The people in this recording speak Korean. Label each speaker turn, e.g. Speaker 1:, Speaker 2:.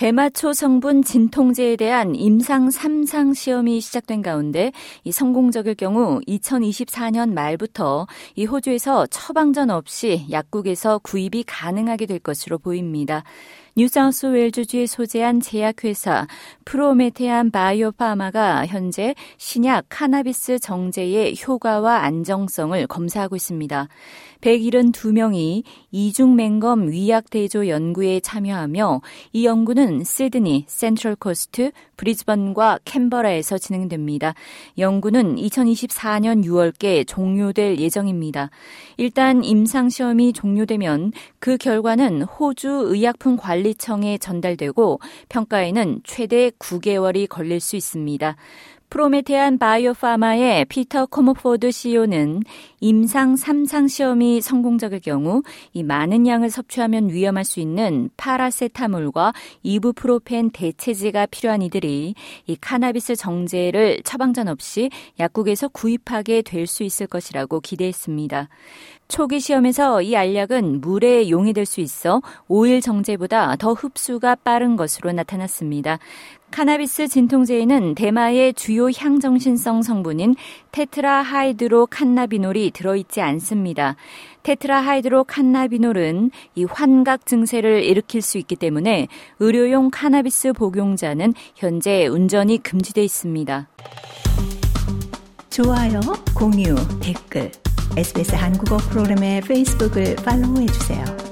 Speaker 1: 대마초 성분 진통제에 대한 임상 3상 시험이 시작된 가운데 이 성공적일 경우 2024년 말부터 이 호주에서 처방전 없이 약국에서 구입이 가능하게 될 것으로 보입니다. 뉴사우스웨일즈주에 소재한 제약회사 프로메테안 바이오파마가 현재 신약 카나비스 정제의 효과와 안정성을 검사하고 있습니다. 172명이 이중 맹검 위약 대조 연구에 참여하며 이 연구는 시드니, 센트럴 코스트, 브리즈번과 캔버라에서 진행됩니다. 연구는 2024년 6월께 종료될 예정입니다. 일단 임상 시험이 종료되면 그 결과는 호주 의약품 관리청에 전달되고 평가에는 최대 9개월이 걸릴 수 있습니다. 프로메테안 바이오파마의 피터 코모포드 CEO는 임상 3상 시험이 성공적일 경우 이 많은 양을 섭취하면 위험할 수 있는 파라세타몰과 이부프로펜 대체제가 필요한 이들이 이 카나비스 정제를 처방전 없이 약국에서 구입하게 될 수 있을 것이라고 기대했습니다. 초기 시험에서 이 알약은 물에 용이 될 수 있어 오일 정제보다 더 흡수가 빠른 것으로 나타났습니다. 카나비스 진통제에는 대마의 주요 향정신성 성분인 테트라하이드로 칸나비놀이 들어있지 않습니다. 테트라하이드로 칸나비놀은 이 환각 증세를 일으킬 수 있기 때문에 의료용 카나비스 복용자는 현재 운전이 금지돼 있습니다.
Speaker 2: 좋아요, 공유, 댓글 SBS 한국어 프로그램의 페이스북을 팔로우해 주세요.